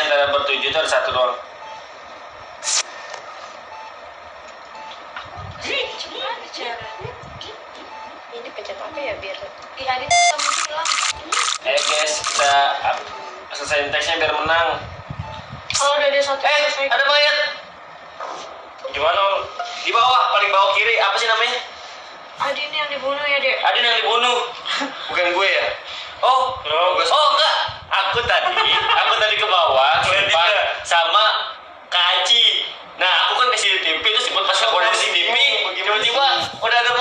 antara bertujuh itu ada satu doang. Gimana? Ini pencet apa ya biar Di hari itu kita mesti hilang. Eh guys, kita selesai teksnya biar menang. Kalau udah ada satu Eh, selesai. ada mayat. Gimana? Di bawah, paling bawah kiri. Apa sih namanya? Adi ini yang dibunuh ya dek. Ada yang dibunuh. Ya. aku tadi aku tadi ke bawah sempat sama Kak nah aku kan kasih DP terus sempat pas aku udah kasih DP tiba-tiba udah ada